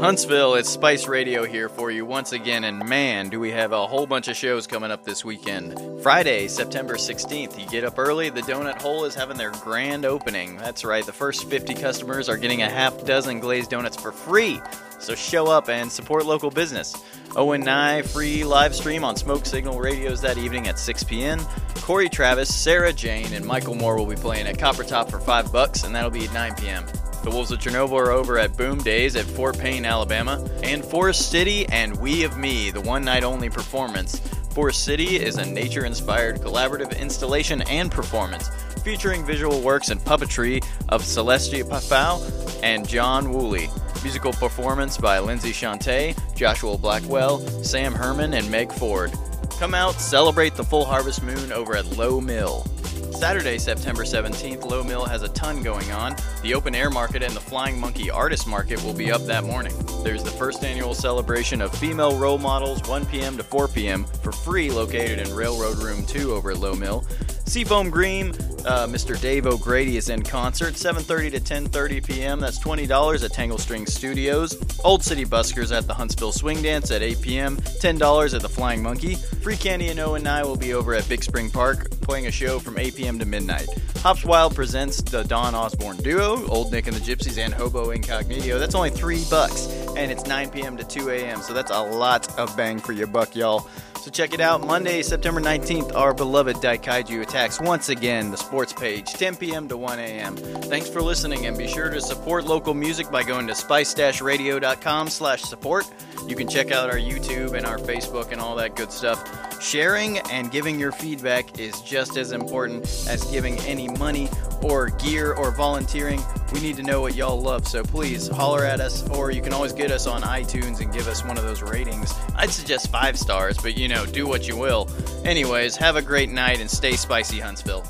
Huntsville, it's Spice Radio here for you once again, and man, do we have a whole bunch of shows coming up this weekend. Friday, September 16th, you get up early, the Donut Hole is having their grand opening. That's right, the first 50 customers are getting a half dozen glazed donuts for free. So show up and support local business. Owen Nye free live stream on Smoke Signal Radios that evening at 6 p.m. Corey Travis, Sarah Jane, and Michael Moore will be playing at Copper Top for 5 bucks, and that'll be at 9 p.m. The Wolves of Chernobyl are over at Boom Days at Fort Payne, Alabama, and Forest City and We of Me, the one night only performance. Forest City is a nature inspired collaborative installation and performance featuring visual works and puppetry of Celestia Pafau and John Woolley. Musical performance by Lindsay Shante, Joshua Blackwell, Sam Herman, and Meg Ford. Come out, celebrate the full harvest moon over at Lowe Mill. Saturday, September 17th, Lowe Mill has a ton going on. The open air market and the Flying Monkey Artist Market will be up that morning. There's the first annual celebration of female role models, 1 p.m. to 4 p.m., for free, located in Railroad Room 2 over at Lowe Mill. Seafoam Green, uh, Mr. Dave O'Grady is in concert, 7:30 to 10:30 p.m. That's $20 at Tangle String Studios. Old City Buskers at the Huntsville Swing Dance at 8 p.m. $10 at the Flying Monkey. Free Candy and Owen and I will be over at Big Spring Park playing a show from 8 p.m. to midnight. Hops Wild presents the Don Osborne Duo, Old Nick and the Gypsies, and Hobo Incognito. That's only three bucks, and it's 9 p.m. to 2 a.m. So that's a lot of bang for your buck, y'all. So check it out. Monday, September 19th, our beloved Daikaiju attacks once again the sports page, 10 p.m. to 1 a.m. Thanks for listening, and be sure to support local music by going to spice-radio.com slash support. You can check out our YouTube and our Facebook and all that good stuff. Sharing and giving your feedback is just as important as giving any money or gear or volunteering. We need to know what y'all love, so please holler at us, or you can always get us on iTunes and give us one of those ratings. I'd suggest five stars, but you know, do what you will. Anyways, have a great night and stay spicy, Huntsville.